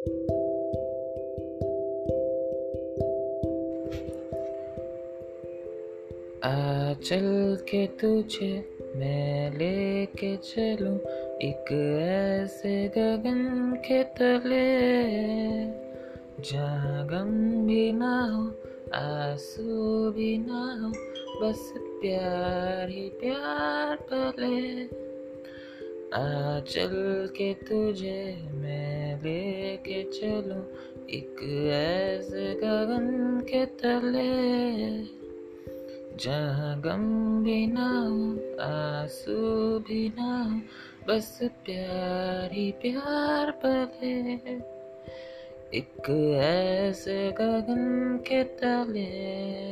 आ, चल के तुझे मैं लेके चलूँ एक ऐसे गगन के तले। जहाँ गम भी ना हो, आँसू भी ना हो, बस प्यार ही प्यार पले आ चल के तुझे मैं लेके चलूँ एक ऐसे गगन के तले। जहाँ गम भी ना हो, आँसू भी ना हो, बस प्यार ही प्यार पले। एक ऐसे गगन के तले।